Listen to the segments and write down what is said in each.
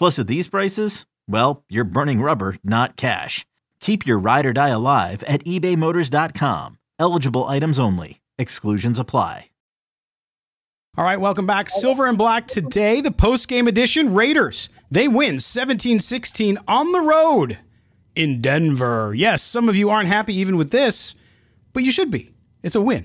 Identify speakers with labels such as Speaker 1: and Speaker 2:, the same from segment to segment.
Speaker 1: Plus, at these prices, well, you're burning rubber, not cash. Keep your ride or die alive at ebaymotors.com. Eligible items only. Exclusions apply.
Speaker 2: All right, welcome back. Silver and Black today, the post game edition. Raiders, they win 17 16 on the road in Denver. Yes, some of you aren't happy even with this, but you should be. It's a win.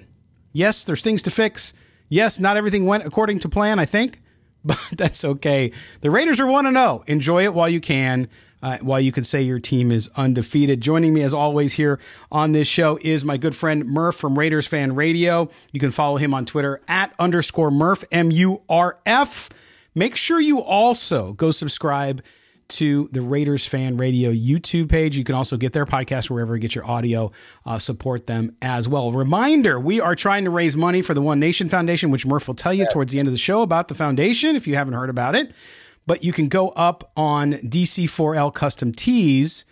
Speaker 2: Yes, there's things to fix. Yes, not everything went according to plan, I think, but that's okay. The Raiders are 1 0. Enjoy it while you can uh, while you can say your team is undefeated. Joining me, as always, here on this show is my good friend Murph from Raiders Fan Radio. You can follow him on Twitter at underscore Murph, M U R F. Make sure you also go subscribe to the Raiders Fan Radio YouTube page. You can also get their podcast wherever you get your audio. Uh, support them as well. Reminder we are trying to raise money for the One Nation Foundation, which Murph will tell you towards the end of the show about the foundation if you haven't heard about it but you can go up on DC4L Custom Tees.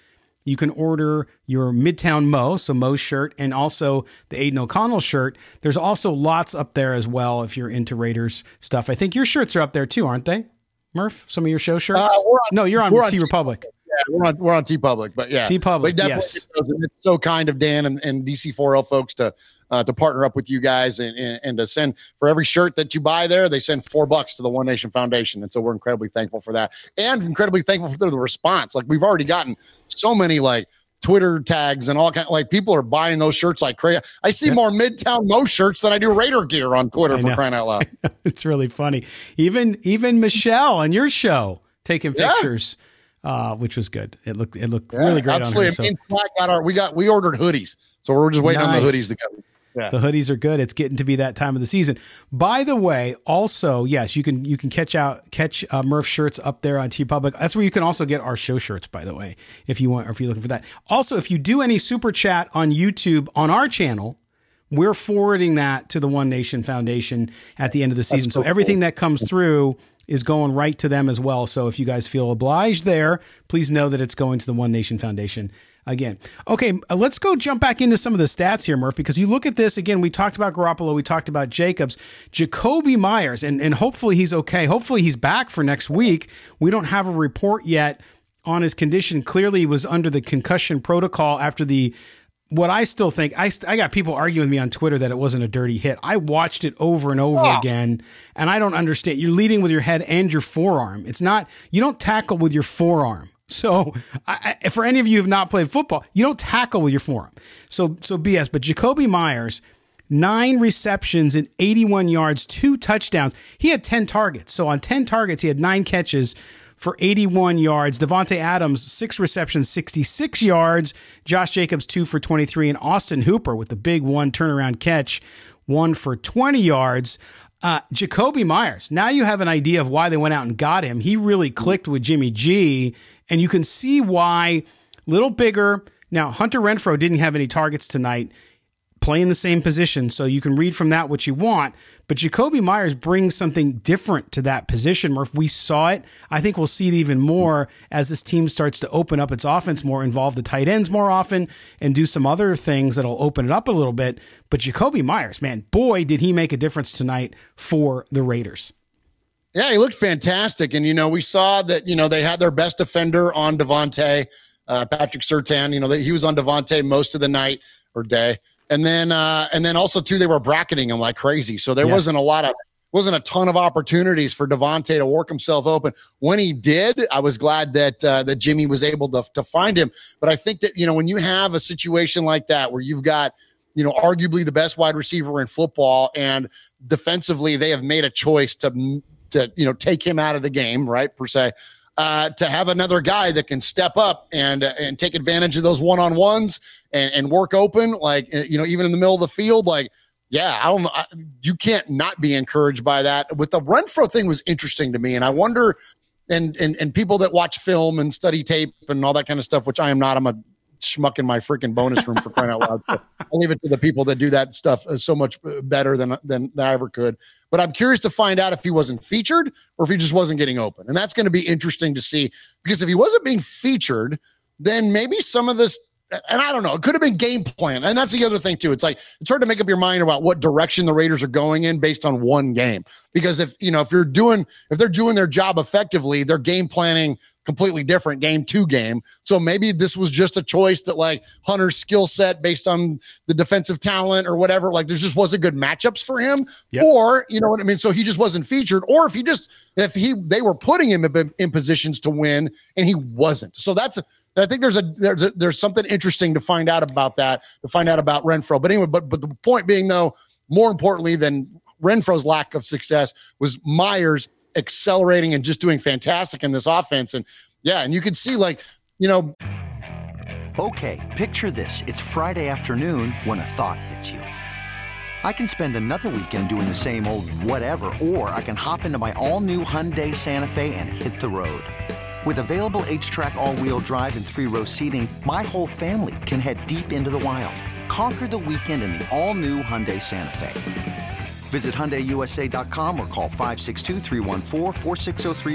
Speaker 2: You can order your Midtown Mo, so Mo's shirt, and also the Aidan O'Connell shirt. There's also lots up there as well if you're into Raiders stuff. I think your shirts are up there too, aren't they, Murph? Some of your show shirts? Uh, on, no, you're on T Republic.
Speaker 3: Yeah, we're on we're on TeePublic, but yeah,
Speaker 2: TeePublic. Yes,
Speaker 3: it's so kind of Dan and, and DC4L folks to uh, to partner up with you guys and, and, and, to send for every shirt that you buy there, they send four bucks to the One Nation Foundation. And so we're incredibly thankful for that and incredibly thankful for the response. Like we've already gotten so many like Twitter tags and all kind like people are buying those shirts like crazy. I see more Midtown Mo shirts than I do Raider gear on Twitter for crying out loud.
Speaker 2: it's really funny. Even even Michelle on your show taking pictures. Uh, which was good. It looked it looked yeah, really great. Absolutely. On her,
Speaker 3: so. got our we got we ordered hoodies, so we're just waiting nice. on the hoodies to come.
Speaker 2: Yeah. The hoodies are good. It's getting to be that time of the season. By the way, also yes, you can you can catch out catch uh, Murph shirts up there on TeePublic. That's where you can also get our show shirts. By the way, if you want, or if you're looking for that. Also, if you do any super chat on YouTube on our channel, we're forwarding that to the One Nation Foundation at the end of the season. So, so everything that comes through is going right to them as well. So if you guys feel obliged there, please know that it's going to the One Nation Foundation again. Okay, uh, let's go jump back into some of the stats here, Murph, because you look at this again. We talked about Garoppolo, we talked about Jacobs, Jakobi Meyers, and, and hopefully he's okay. Hopefully he's back for next week. We don't have a report yet on his condition. Clearly, he was under the concussion protocol after the what I still think I, I got people arguing with me on Twitter that it wasn't a dirty hit. I watched it over and over again, and I don't understand. You're leading with your head and your forearm. It's not you don't tackle with your forearm. So, I, for any of you who have not played football, you don't tackle with your forearm. So, so BS. But Jakobi Meyers, nine receptions and 81 yards, two touchdowns. He had 10 targets. So, on 10 targets, he had nine catches for 81 yards. Davante Adams, six receptions, 66 yards. Josh Jacobs, two for 23. And Austin Hooper with the big one turnaround catch, one for 20 yards. Uh, Jakobi Meyers. Now you have an idea of why they went out and got him. He really clicked with Jimmy G and you can see why little bigger. Now, Hunter Renfrow didn't have any targets tonight. playing the same position. So you can read from that what you want. But Jakobi Meyers brings something different to that position. Murph, we saw it. I think we'll see it even more as this team starts to open up its offense more, involve the tight ends more often, and do some other things that'll open it up a little bit. But Jakobi Meyers, man, boy, did he make a difference tonight for the Raiders.
Speaker 3: Yeah, he looked fantastic. And, you know, we saw that, you know, they had their best defender on Davante, uh, Patrick Surtain. You know, that he was on Davante most of the night or day. And then, uh, and then also too, they were bracketing him like crazy. So there yeah. wasn't a lot of, wasn't a ton of opportunities for Davante to work himself open. When he did, I was glad that uh, that Jimmy was able to to find him. But I think that you know when you have a situation like that where you've got you know arguably the best wide receiver in football and defensively they have made a choice to to you know take him out of the game, right per se uh, to have another guy that can step up and uh, and take advantage of those one on ones and, and work open, like uh, you know, even in the middle of the field, like. Yeah, I don't. I, you can't not be encouraged by that. With the Renfrow thing was interesting to me, and I wonder, and and and people that watch film and study tape and all that kind of stuff, which I am not. I'm a schmuck in my freaking bonus room for crying out loud. So I'll leave it to the people that do that stuff uh, so much uh, better than, than, than I ever could. But I'm curious to find out if he wasn't featured or if he just wasn't getting open. And that's going to be interesting to see because if he wasn't being featured, then maybe some of this and I don't know, it could have been game plan. And that's the other thing too. It's like it's hard to make up your mind about what direction the Raiders are going in based on one game. Because if you know, if you're doing if they're doing their job effectively, they're game planning completely different game to game. So maybe this was just a choice that like Hunter's skill set based on the defensive talent or whatever, like there just wasn't good matchups for him. Yep. Or, you know what I mean? So he just wasn't featured. Or if he just, if he, they were putting him in, positions to win and he wasn't. So that's, I think there's a there's a, there's something interesting to find out about that, to find out about Renfrow. But anyway, but but the point being though, more importantly than Renfrow's lack of success was Meyers accelerating and just doing fantastic in this offense. And yeah, and you can see like, you know.
Speaker 4: Okay, picture this. It's Friday afternoon when a thought hits you. I can spend another weekend doing the same old whatever, or I can hop into my all new Hyundai Santa Fe and hit the road. With available HTRAC, all wheel drive and three row seating, my whole family can head deep into the wild. Conquer the weekend in the all new Hyundai Santa Fe. Visit HyundaiUSA.com or call 562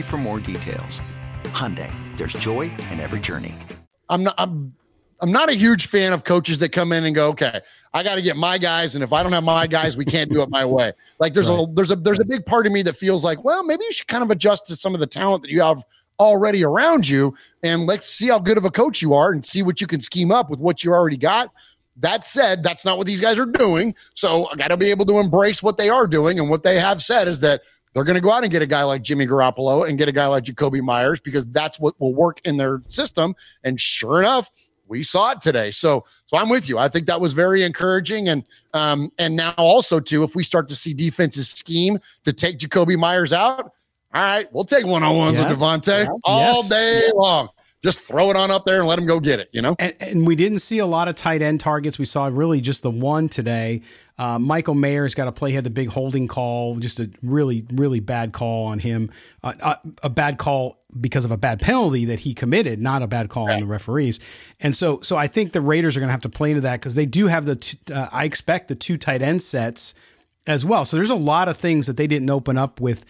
Speaker 4: for more details. Hyundai, there's joy in every journey.
Speaker 3: I'm not, I'm, I'm not a huge fan of coaches that come in and go, okay, I got to get my guys. And if I don't have my guys, we can't do it my way. Like there's right. a, there's a, there's a big part of me that feels like, well, maybe you should kind of adjust to some of the talent that you have already around you and let's see how good of a coach you are and see what you can scheme up with what you already got that said, that's not what these guys are doing. So I got to be able to embrace what they are doing. And what they have said is that they're going to go out and get a guy like Jimmy Garoppolo and get a guy like Jakobi Meyers because that's what will work in their system. And sure enough, we saw it today. So, so I'm with you. I think that was very encouraging. And, um, and now also too, if we start to see defenses scheme to take Jakobi Meyers out, all right, we'll take one on ones yeah. with Davante yeah. all yes. day long just throw it on up there and let him go get it, you know?
Speaker 2: And, and we didn't see a lot of tight end targets. We saw really just the one today. Uh, Michael Mayer's got to play. He had the big holding call, just a really, really bad call on him. Uh, uh, a bad call because of a bad penalty that he committed, not a bad call on the referees. And so, so I think the Raiders are going to have to play into that because they do have the. T- uh, I expect the two tight end sets as well. So there's a lot of things that they didn't open up with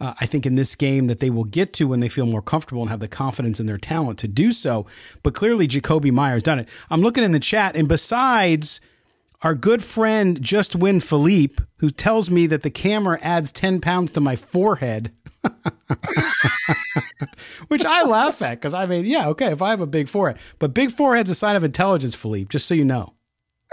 Speaker 2: uh, I think in this game that they will get to when they feel more comfortable and have the confidence in their talent to do so. But clearly, Jakobi Meyers done it. I'm looking in the chat, and besides our good friend Just Win Philippe, who tells me that the camera adds 10 pounds to my forehead. Which I laugh at because I mean, yeah, okay, if I have a big forehead, but big forehead's a sign of intelligence, Philippe, just so you know.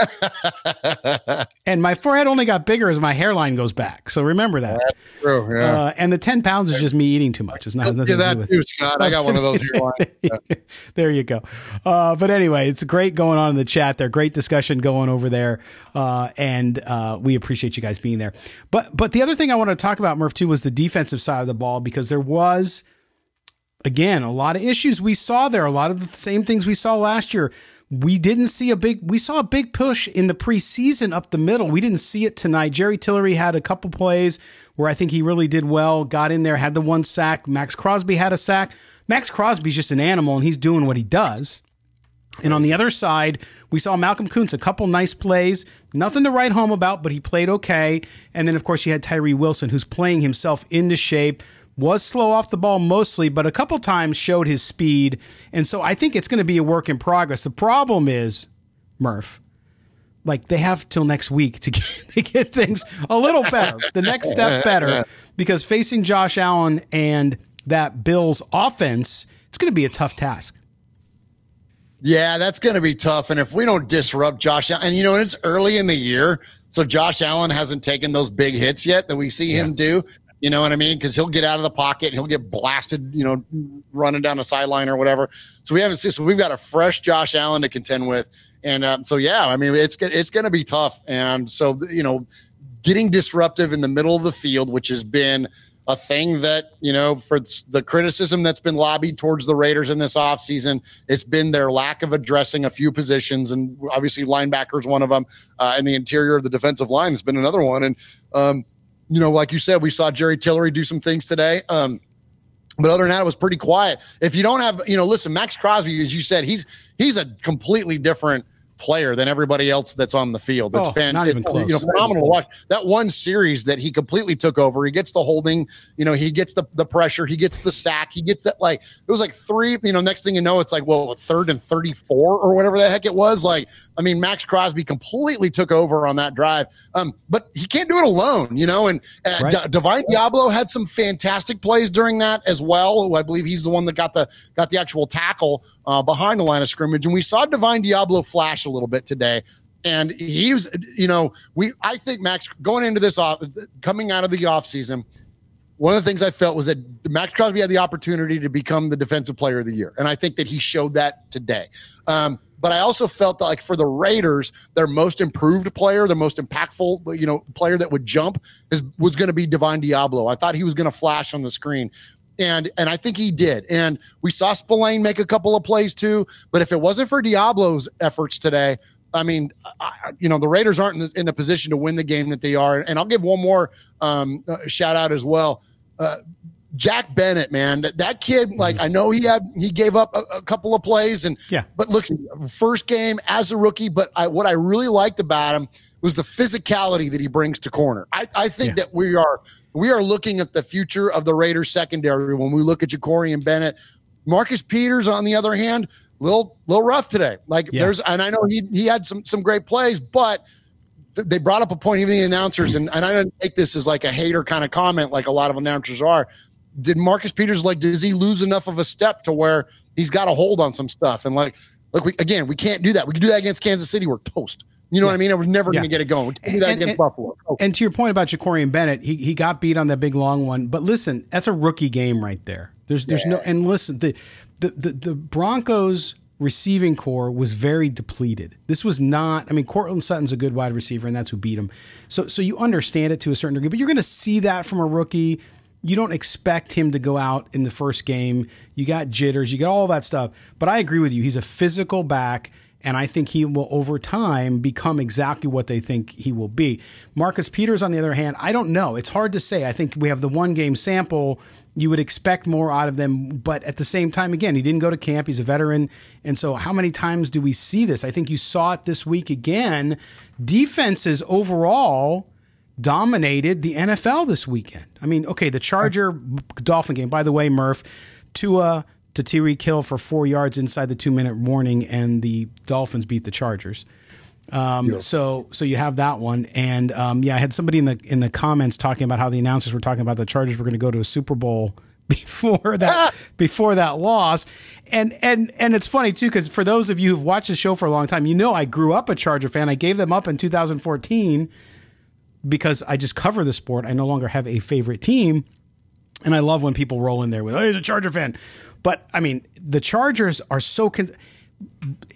Speaker 2: and my forehead only got bigger as my hairline goes back. So remember that. That's true. Yeah. Uh, and the ten pounds is just me eating too much. It's not nothing
Speaker 3: that to do too, Scott. I got one of those hairlines.
Speaker 2: There you go. Uh, but anyway, it's great going on in the chat there. Great discussion going over there, uh, and uh, we appreciate you guys being there. But but the other thing I want to talk about, Murph, too, was the defensive side of the ball because there was. Again, a lot of issues we saw there, a lot of the same things we saw last year we didn't see a big we saw a big push in the preseason up the middle. We didn't see it tonight. Jerry tillery had a couple plays where i think he really did well got in there had the one sack. Maxx Crosby had a sack. Maxx Crosby's just an animal and he's doing what he does. And on the other side, we saw Malcolm Koonce, a couple nice plays, nothing to write home about, but he played okay. And then, of course, you had Tyree Wilson, who's playing himself into shape, was slow off the ball mostly, but a couple times showed his speed. And so I think it's going to be a work in progress. The problem is, Murph, like they have till next week to get, to get things a little better, the next step better, because facing Josh Allen and that Bills offense, it's going to be a tough task.
Speaker 3: Yeah, that's going to be tough. And if we don't disrupt Josh Allen, and you know, it's early in the year, so Josh Allen hasn't taken those big hits yet that we see yeah. him do. You know what I mean? Because he'll get out of the pocket and he'll get blasted, you know, running down the sideline or whatever. So we haven't seen. So we've got a fresh Josh Allen to contend with, and um, so yeah, I mean, it's it's going to be tough. And so you know, getting disruptive in the middle of the field, which has been a thing that, you know, for the criticism that's been lobbied towards the Raiders in this offseason, it's been their lack of addressing a few positions. And obviously, linebackers one of them. Uh, and the interior of the defensive line has been another one. And, um, you know, like you said, we saw Jerry Tillery do some things today. Um, but other than that, it was pretty quiet. If you don't have, you know, listen, Maxx Crosby, as you said, he's he's a completely different player than everybody else that's on the field. That's oh, fantastic. You know, phenomenal watch. That one series that he completely took over. He gets the holding. You know, he gets the the pressure. He gets the sack. He gets that like it was like three. You know, next thing you know, it's like well, third and thirty four or whatever the heck it was. Like, I mean, Maxx Crosby completely took over on that drive. Um, but he can't do it alone. You know, and uh, right. D- Divine Deablo had some fantastic plays during that as well. I believe he's the one that got the got the actual tackle uh, behind the line of scrimmage, and we saw Divine Deablo flash a little bit today. And he was, you know, we I think Max going into this off coming out of the offseason, one of the things I felt was that Maxx Crosby had the opportunity to become the defensive player of the year. And I think that he showed that today. Um, but I also felt that like for the Raiders, their most improved player, their most impactful, you know, player that would jump is was going to be Divine Deablo. I thought he was going to flash on the screen and and I think he did. And we saw Spillane make a couple of plays too. But if it wasn't for Deablo's efforts today, I mean, I, you know, the Raiders aren't in, the, in, a position to win the game that they are. And I'll give one more um, uh, shout out as well. Uh, Jack Bennett, man, that, that kid, like mm-hmm. I know he had he gave up a, a, couple of plays and
Speaker 2: yeah,
Speaker 3: but look, first game as a rookie. But I, what I really liked about him was the physicality that he brings to corner. I, I think yeah. that we are we are looking at the future of the Raiders secondary when we look at Jakorian Bennett. Marcus Peters, on the other hand, little little rough today. Like yeah. there's, and I know he he had some some great plays, but they brought up a point, even the announcers, and, and I don't take this as like a hater kind of comment, like a lot of announcers are. Did Marcus Peters like does he lose enough of a step to where he's got a hold on some stuff? And like, look, we again, we can't do that. We can do that against Kansas City. We're toast. You know yeah. what I mean? I was never yeah. going to get it going. We do that and, against and, Buffalo.
Speaker 2: Oh. And to your point about Jakorian Bennett, he, he got beat on that big long one. But listen, that's a rookie game right there. There's there's yeah. no and listen the, the the the Broncos receiving corps was very depleted. This was not. I mean, Courtland Sutton's a good wide receiver, and that's who beat him. So so you understand it to a certain degree, but you're going to see that from a rookie. You don't expect him to go out in the first game. You got jitters, you got all that stuff. But I agree with you. He's a physical back and I think he will, over time, become exactly what they think he will be. Marcus Peters, on the other hand, I don't know. It's hard to say. I think we have the one game sample. You would expect more out of them, but at the same time, again, he didn't go to camp. He's a veteran. And so, how many times do we see this? I think you saw it this week again. Defenses overall dominated the NFL this weekend. I mean, okay, the Charger Dolphin game, by the way, Murph, Tua to Tyreek Hill for four yards inside the two minute warning, and the Dolphins beat the Chargers. Um, yeah. So so you have that one, and um, yeah, I had somebody in the in the comments talking about how the announcers were talking about the Chargers were going to go to a Super Bowl before that before that loss, and and and it's funny too because for those of you who've watched the show for a long time, you know I grew up a Charger fan. I gave them up in 2014 because I just cover the sport. I no longer have a favorite team, and I love when people roll in there with, "Oh, he's a Charger fan." But I mean, the Chargers are so. Con-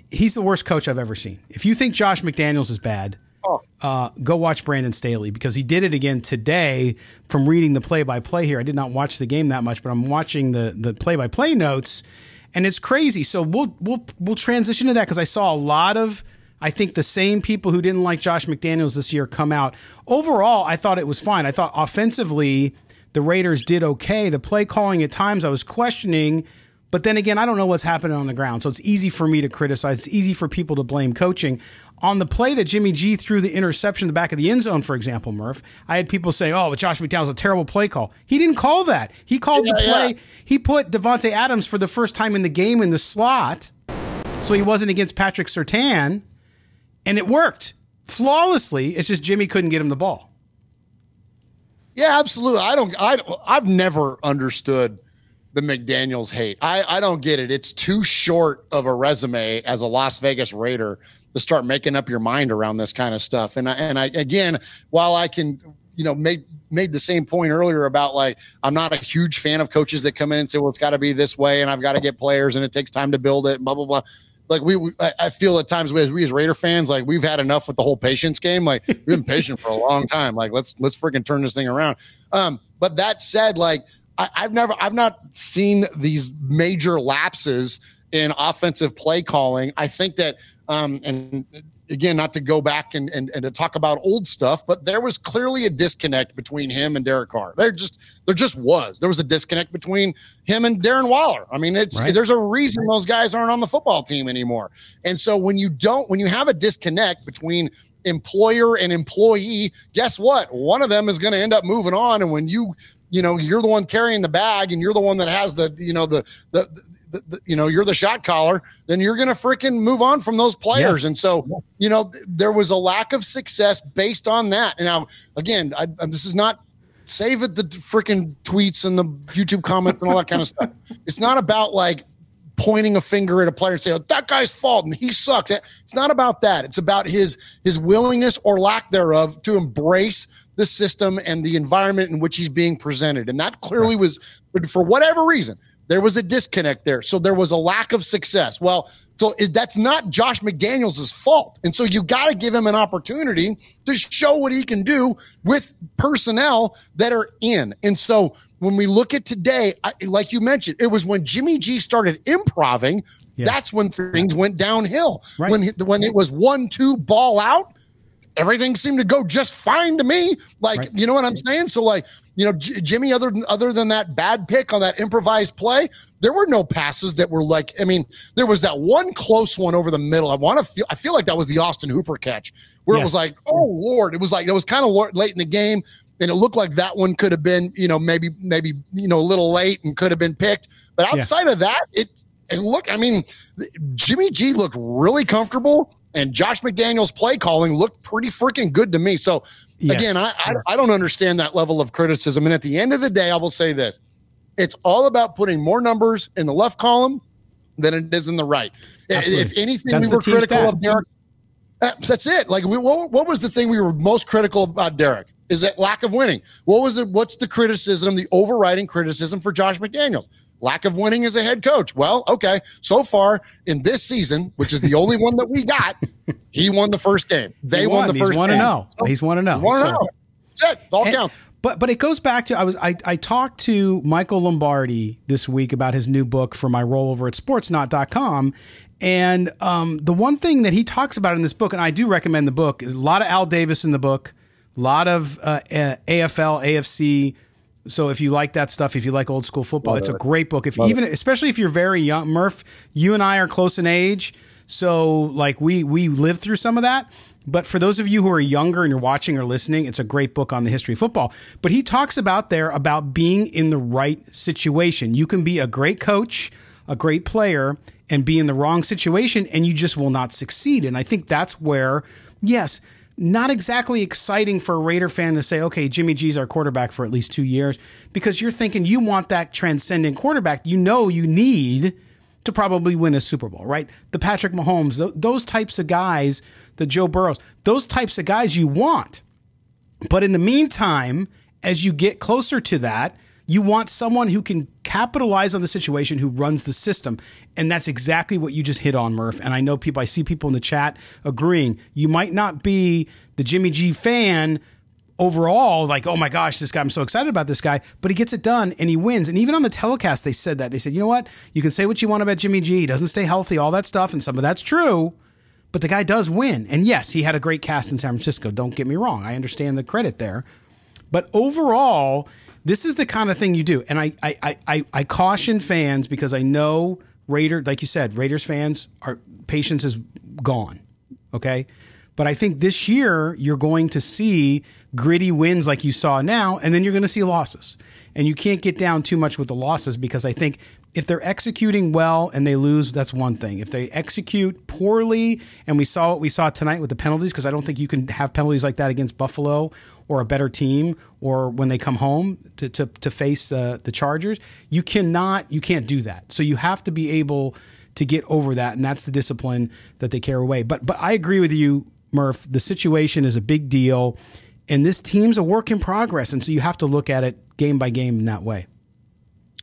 Speaker 2: he's the worst coach I've ever seen. If you think Josh McDaniels is bad, oh. uh, go watch Brandon Staley because he did it again today. From reading the play-by-play here, I did not watch the game that much, but I'm watching the the play-by-play notes, and it's crazy. So we'll we'll we'll transition to that because I saw a lot of. I think the same people who didn't like Josh McDaniels this year come out. Overall, I thought it was fine. I thought offensively, the Raiders did okay. The play calling at times I was questioning, But then again, I don't know what's happening on the ground. So it's easy for me to criticize. It's easy for people to blame coaching. On the play that Jimmy G threw the interception in the back of the end zone, for example, Murph, I had people say, oh, but Josh McDaniels a terrible play call. He didn't call that. He called
Speaker 3: Yeah,
Speaker 2: the play.
Speaker 3: yeah.
Speaker 2: He put Davante Adams for the first time in the game in the slot. So he wasn't against Patrick Surtain. And it worked flawlessly. It's just Jimmy couldn't get him the ball.
Speaker 3: Yeah, absolutely. I don't. I I've never understood the McDaniel's hate. I I don't get it. It's too short of a resume as a Las Vegas Raider to start making up your mind around this kind of stuff. And I, and I again, while I can, you know, made made the same point earlier about like I'm not a huge fan of coaches that come in and say, well, it's got to be this way, and I've got to get players, and it takes time to build it, blah blah blah. Like we, we I feel at times we as, we as Raider fans, like we've had enough with the whole patience game. Like we've been patient for a long time. Like let's let's freaking turn this thing around. Um, but that said, like I, I've never I've not seen these major lapses in offensive play calling. I think that um, and again, not to go back and, and, and to talk about old stuff, but there was clearly a disconnect between him and Derek Carr. There just there just was. There was a disconnect between him and Darren Waller. I mean, it's
Speaker 2: Right.
Speaker 3: there's a reason those guys aren't on the football team anymore. And so when you don't when you have a disconnect between employer and employee, guess what? One of them is going to end up moving on and when you you know, you're the one carrying the bag and you're the one that has the, you know, the, the, the, the you know, you're the shot caller, then you're going to freaking move on from those players.
Speaker 2: Yes.
Speaker 3: And so, you know, th- there was a lack of success based on that. And now, again, I, I- this is not save it the freaking tweets and the YouTube comments and all that kind of stuff. It's not about like pointing a finger at a player and say, oh, that guy's fault and he sucks. It's not about that. It's about his his willingness or lack thereof to embrace the system and the environment in which he's being presented. And that clearly was for whatever reason, there was a disconnect there. So there was a lack of success. Well, so that's not Josh McDaniels' fault. And so you got to give him an opportunity to show what he can do with personnel that are in. And so when we look at today, I, like you mentioned, it was when Jimmy G started improving.
Speaker 2: Yeah.
Speaker 3: That's when things went downhill.
Speaker 2: Right.
Speaker 3: When when it was one two ball out, everything seemed to go just fine to me. Like,
Speaker 2: Right.
Speaker 3: you know what I'm saying? So, like, you know, J- Jimmy, other than other than that bad pick on that improvised play, there were no passes that were like. I mean, there was that one close one over the middle. I want to feel. I feel like that was the Austin Hooper catch, where it was like, oh lord, it was like it was kind of late in the game, and it looked like that one could have been, you know, maybe maybe you know a little late and could have been picked. But outside of that, it and look, I mean, Jimmy G looked really comfortable, and Josh McDaniel's play calling looked pretty freaking good to me. So
Speaker 2: Yes.
Speaker 3: again, I, I I don't understand that level of criticism. And at the end of the day, I will say this: it's all about putting more numbers in the left column than it is in the right. If-
Speaker 2: Absolutely.
Speaker 3: If anything,
Speaker 2: That's
Speaker 3: we were critical
Speaker 2: stat.
Speaker 3: of Derek. Uh, That's it. Like, we, what, what was the thing we were most critical about Derek? Is that lack of winning? What was it? What's the criticism, the overriding criticism for Josh McDaniels? Lack of winning as a head coach. Well, okay. So far in this season, which is the only one that we got, he won the first game. They
Speaker 2: He
Speaker 3: won, the
Speaker 2: He's
Speaker 3: first
Speaker 2: one to
Speaker 3: game.
Speaker 2: know. He's one to know.
Speaker 3: One to know. That's it. All
Speaker 2: And-
Speaker 3: counts.
Speaker 2: But but it goes back to I was I, I talked to Michael Lombardi this week about his new book for my rollover at sportsnot.com. And um, the one thing that he talks about in this book, and I do recommend the book, a lot of Al Davis in the book, a lot of uh, AFL, AFC. So if you like that stuff, if you like old school football, it's a great book. If even especially if you're very young, Murph, you and I are close in age, so like we we lived through some of that. But for those of you who are younger and you're watching or listening, it's a great book on the history of football. But he talks about there about being in the right situation. You can be a great coach, a great player, and be in the wrong situation, and you just will not succeed. And I think that's where, yes, not exactly exciting for a Raider fan to say, okay, Jimmy G's our quarterback for at least two years, because you're thinking you want that transcendent quarterback you know you need to probably win a Super Bowl, right? The Patrick Mahomes, th- those types of guys, the Joe Burrows, those types of guys you want. But in the meantime, as you get closer to that, you want someone who can capitalize on the situation, who runs the system. And that's exactly what you just hit on, Murph. And I know people, I see people in the chat agreeing. You might not be the Jimmy G fan overall, like, oh my gosh, this guy, I'm so excited about this guy, but he gets it done and he wins. And even on the telecast, they said that. They said, you know what? You can say what you want about Jimmy G. He doesn't stay healthy, all that stuff. And some of that's true but the guy does win. And yes, he had a great cast in San Francisco. Don't get me wrong. I understand the credit there. But overall, this is the kind of thing you do. And I, I, I, I caution fans because I know Raider, like you said, Raiders fans are patience is gone. Okay. But I think this year you're going to see gritty wins like you saw now, and then you're going to see losses. And you can't get down too much with the losses because I think if they're executing well and they lose, that's one thing. If they execute poorly, and we saw what we saw tonight with the penalties, because I don't think you can have penalties like that against Buffalo or a better team, or when they come home to to, to face uh, the Chargers, you cannot, you can't do that. So you have to be able to get over that, and that's the discipline that they carry away. But but I agree with you, Murph. The situation is a big deal, and this team's a work in progress, and so you have to look at it game by game in that way.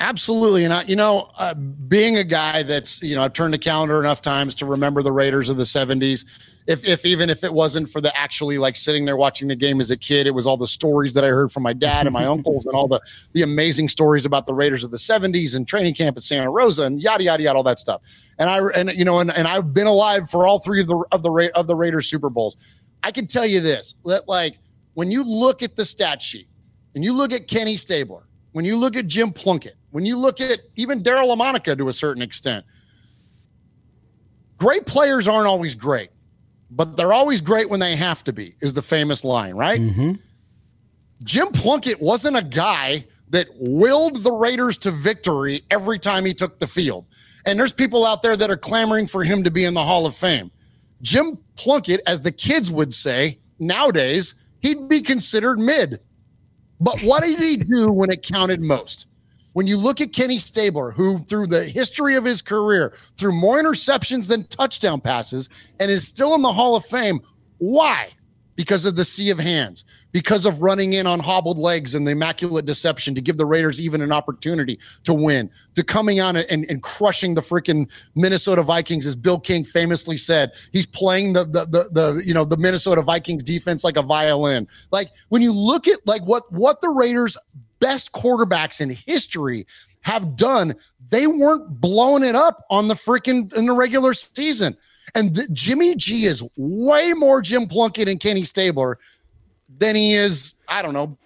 Speaker 3: Absolutely. And I, you know, uh, being a guy that's, you know, I've turned the calendar enough times to remember the Raiders of the 70s. If, if even if it wasn't for the actually like sitting there watching the game as a kid, it was all the stories that I heard from my dad and my uncles and all the, the amazing stories about the Raiders of the 70s and training camp at Santa Rosa and yada, yada, yada, all that stuff. And I, and, you know, and, and I've been alive for all three of the, of the, of the Raiders Super Bowls. I can tell you this, that like when you look at the stat sheet and you look at Kenny Stabler, when you look at Jim Plunkett, when you look at even Daryle Lamonica to a certain extent, great players aren't always great, but they're always great when they have to be, is the famous line, right? Mm-hmm. Jim Plunkett wasn't a guy that willed the Raiders to victory every time he took the field. And there's people out there that are clamoring for him to be in the Hall of Fame. Jim Plunkett, as the kids would say nowadays, he'd be considered mid. But what did he do when it counted most? When you look at Kenny Stabler, who through the history of his career, threw more interceptions than touchdown passes, and is still in the Hall of Fame, why? Because of the sea of hands, because of running in on hobbled legs and the immaculate deception to give the Raiders even an opportunity to win, to coming on and, and crushing the freaking Minnesota Vikings, as Bill King famously said. He's playing the, the the the you know the Minnesota Vikings defense like a violin. Like when you look at like what what the Raiders best quarterbacks in history have done, they weren't blowing it up on the freaking in the regular season. And the, Jimmy G is way more Jim Plunkett and Kenny Stabler than he is, I don't know,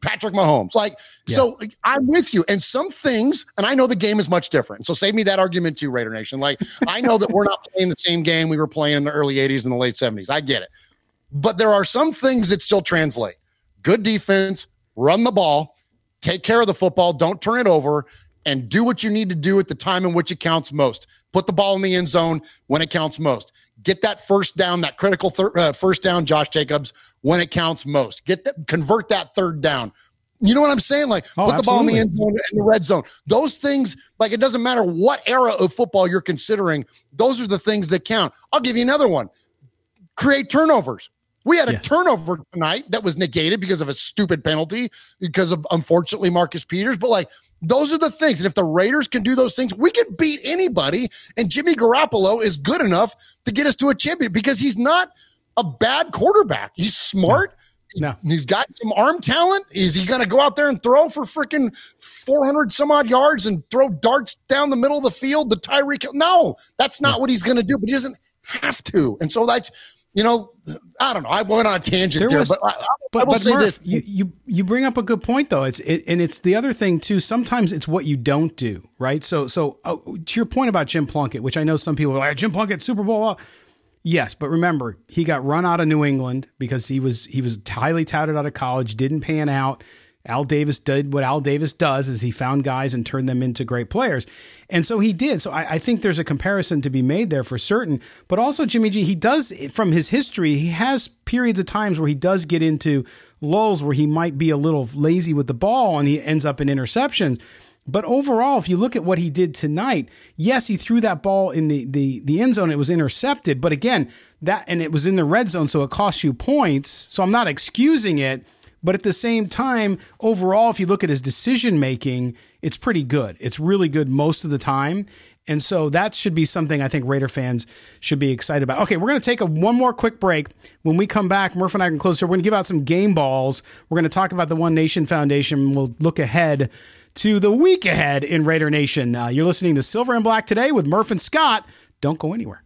Speaker 3: Patrick Mahomes. Like, yeah. so I'm with you. And some things, and I know the game is much different. So save me that argument too, Raider Nation. Like, I know that we're not playing the same game we were playing in the early 80s and the late 70s. I get it. But there are some things that still translate. Good defense, run the ball, take care of the football, don't turn it over, and do what you need to do at the time in which it counts most. Put the ball in the end zone when it counts most. Get that first down, that critical thir- uh, first down, Josh Jacobs, when it counts most. Get that, convert that third down. You know what I'm saying? Like oh, put absolutely. the ball in the end zone in the red zone. Those things, like it doesn't matter what era of football you're considering. Those are the things that count. I'll give you another one. Create turnovers. We had a turnover tonight that was negated because of a stupid penalty, because of unfortunately Marcus Peters. But like those are the things. And if the Raiders can do those things, we can beat anybody. And Jimmy Garoppolo is good enough to get us to a champion because he's not a bad quarterback. He's smart.
Speaker 2: No.
Speaker 3: He's got some arm talent. Is he going to go out there and throw for freaking 400 some odd yards and throw darts down the middle of the field The Tyreek? No, that's not what he's going to do, but he doesn't have to. And so that's you know, I don't know. I went on a tangent there, there was, but I, I,
Speaker 2: but,
Speaker 3: I will
Speaker 2: but
Speaker 3: say
Speaker 2: Murph,
Speaker 3: this:
Speaker 2: you, you you bring up a good point though. It's it, and it's the other thing too. Sometimes it's what you don't do, right? So so uh, to your point about Jim Plunkett, which I know some people are like Jim Plunkett Super Bowl. Yes, but remember he got run out of New England because he was he was highly touted out of college, didn't pan out. Al Davis did what Al Davis does is he found guys and turned them into great players. And so he did. So I, I, think there's a comparison to be made there for certain. But also Jimmy G, he does from his history, he has periods of times where he does get into lulls where he might be a little lazy with the ball and he ends up in interceptions. But overall, if you look at what he did tonight, yes, he threw that ball in the, the, the end zone. It was intercepted. But again, that and it was in the red zone, so it cost you points. So I'm not excusing it but at the same time, overall, if you look at his decision making, it's pretty good. It's really good most of the time. And so that should be something I think Raider fans should be excited about. Okay, we're going to take a one more quick break. When we come back, Murph and I can close here. We're going to give out some game balls. We're going to talk about the One Nation Foundation. We'll look ahead to the week ahead in Raider Nation. Uh, you're listening to Silver and Black today with Murph and Scott. Don't go anywhere.